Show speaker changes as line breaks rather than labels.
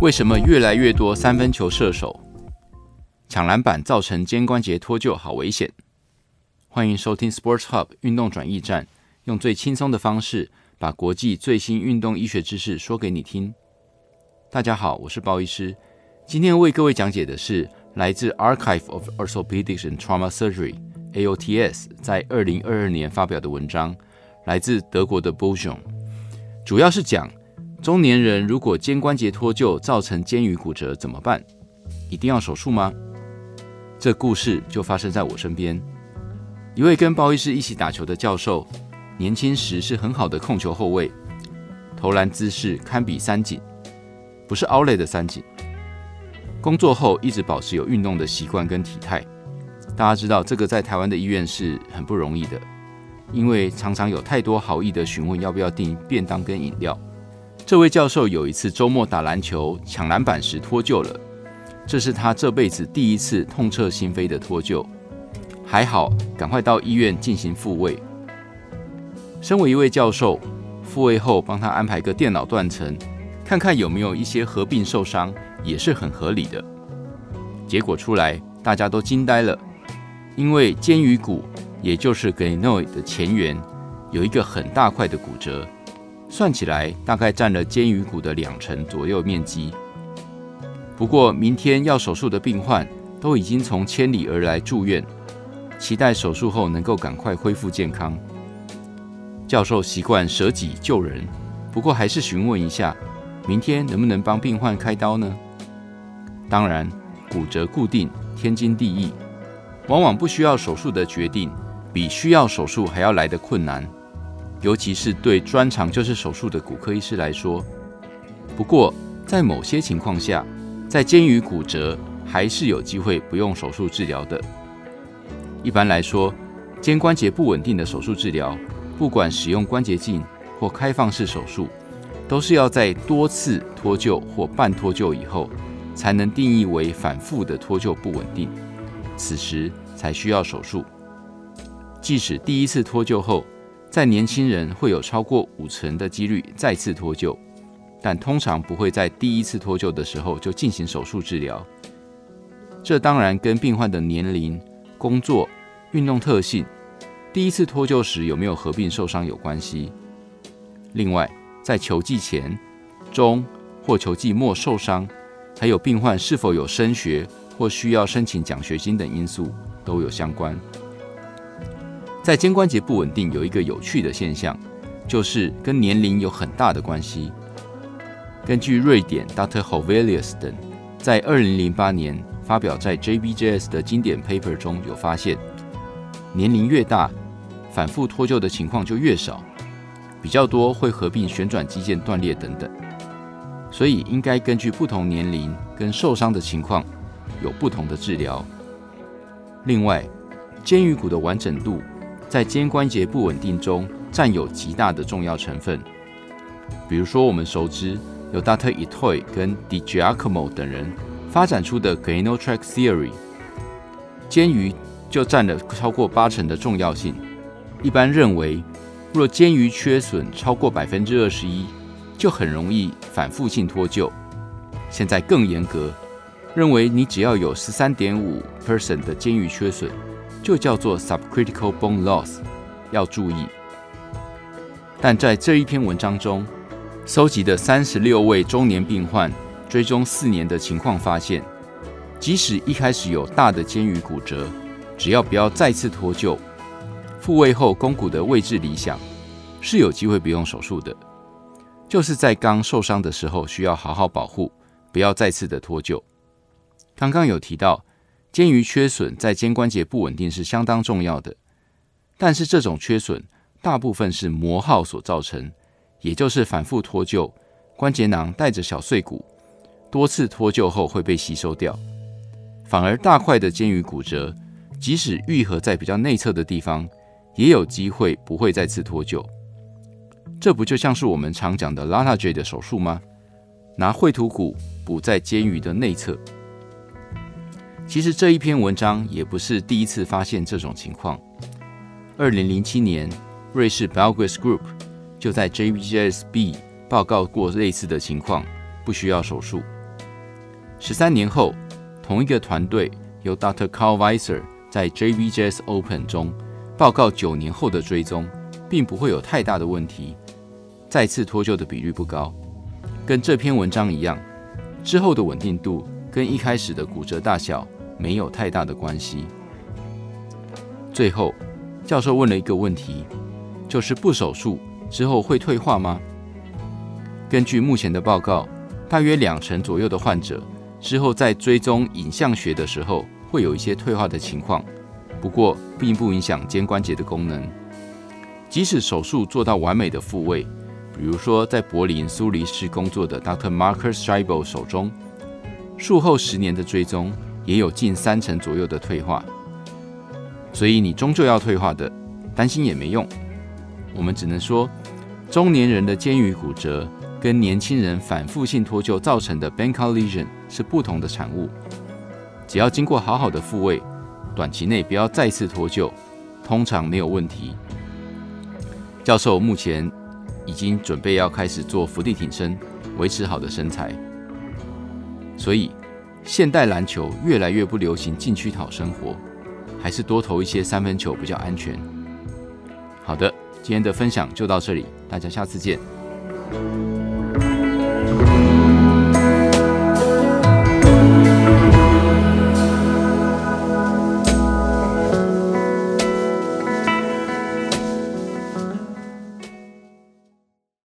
为什么越来越多三分球射手抢篮板造成肩关节脱臼，好危险？欢迎收听 Sports Hub 运动转移站，用最轻松的方式把国际最新运动医学知识说给你听。大家好，我是包医师，今天为各位讲解的是来自 Archive of Orthopedics and Trauma Surgery（AOTS） 在二零二二年发表的文章，来自德国的 Bourgeon，主要是讲。中年人如果肩关节脱臼造成肩盂骨折怎么办？一定要手术吗？这故事就发生在我身边。一位跟鲍医师一起打球的教授，年轻时是很好的控球后卫，投篮姿势堪比三井，不是奥莱的三井。工作后一直保持有运动的习惯跟体态。大家知道这个在台湾的医院是很不容易的，因为常常有太多好意的询问要不要订便当跟饮料。这位教授有一次周末打篮球抢篮板时脱臼了，这是他这辈子第一次痛彻心扉的脱臼，还好赶快到医院进行复位。身为一位教授，复位后帮他安排个电脑断层，看看有没有一些合并受伤，也是很合理的。结果出来，大家都惊呆了，因为肩盂骨，也就是 glenoid 的前缘，有一个很大块的骨折。算起来大概占了肩胛骨的两成左右面积。不过明天要手术的病患都已经从千里而来住院，期待手术后能够赶快恢复健康。教授习惯舍己救人，不过还是询问一下，明天能不能帮病患开刀呢？当然，骨折固定天经地义，往往不需要手术的决定，比需要手术还要来得困难。尤其是对专长就是手术的骨科医师来说，不过在某些情况下，在肩盂骨折还是有机会不用手术治疗的。一般来说，肩关节不稳定的手术治疗，不管使用关节镜或开放式手术，都是要在多次脱臼或半脱臼以后，才能定义为反复的脱臼不稳定，此时才需要手术。即使第一次脱臼后，在年轻人会有超过五成的几率再次脱臼，但通常不会在第一次脱臼的时候就进行手术治疗。这当然跟病患的年龄、工作、运动特性、第一次脱臼时有没有合并受伤有关系。另外，在球季前、中或球季末受伤，还有病患是否有升学或需要申请奖学金等因素都有相关。在肩关节不稳定有一个有趣的现象，就是跟年龄有很大的关系。根据瑞典 Dr. Hovelius 等在二零零八年发表在 JBJS 的经典 paper 中有发现，年龄越大，反复脱臼的情况就越少，比较多会合并旋转肌腱断裂等等。所以应该根据不同年龄跟受伤的情况有不同的治疗。另外，肩盂骨的完整度。在肩关节不稳定中占有极大的重要成分。比如说，我们熟知由 Dr. Itoi 跟 Di Giacomo 等人发展出的 GlenoTract Theory，肩盂就占了超过八成的重要性。一般认为，若肩盂缺损超过百分之二十一，就很容易反复性脱臼。现在更严格，认为你只要有十三点五 percent 的肩盂缺损。就叫做 subcritical bone loss，要注意。但在这一篇文章中，搜集的三十六位中年病患追踪四年的情况发现，即使一开始有大的肩盂骨折，只要不要再次脱臼，复位后肱骨的位置理想，是有机会不用手术的。就是在刚受伤的时候需要好好保护，不要再次的脱臼。刚刚有提到。肩盂缺损在肩关节不稳定是相当重要的，但是这种缺损大部分是磨耗所造成，也就是反复脱臼，关节囊带着小碎骨，多次脱臼后会被吸收掉。反而大块的肩盂骨折，即使愈合在比较内侧的地方，也有机会不会再次脱臼。这不就像是我们常讲的 Latarjet 的手术吗？拿绘图骨补在肩盂的内侧。其实这一篇文章也不是第一次发现这种情况。二零零七年，瑞士 Balgress Group 就在 JBJS B 报告过类似的情况，不需要手术，十三年后，同一个团队由 Dr. Carl Weiser 在 JBJS Open 中报告九年后的追踪，并不会有太大的问题，再次脱臼的比率不高。跟这篇文章一样，之后的稳定度跟一开始的骨折大小没有太大的关系。最后，教授问了一个问题，就是不手术之后会退化吗？根据目前的报告，大约两成左右的患者之后在追踪影像学的时候会有一些退化的情况，不过并不影响肩关节的功能。即使手术做到完美的复位。比如说，在柏林苏黎世工作的 Dr. Markus Streibel 手中，术后十年的追踪也有近三成左右的退化。所以你终究要退化的，担心也没用。我们只能说，中年人的肩盂骨折跟年轻人反复性脱臼造成的 Bankart lesion 是不同的产物。只要经过好好的复位，短期内不要再次脱臼，通常没有问题。教授目前。已经准备要开始做伏地挺身，维持好的身材。所以，现代篮球越来越不流行禁区讨生活，还是多投一些三分球比较安全。好的，今天的分享就到这里，大家下次见。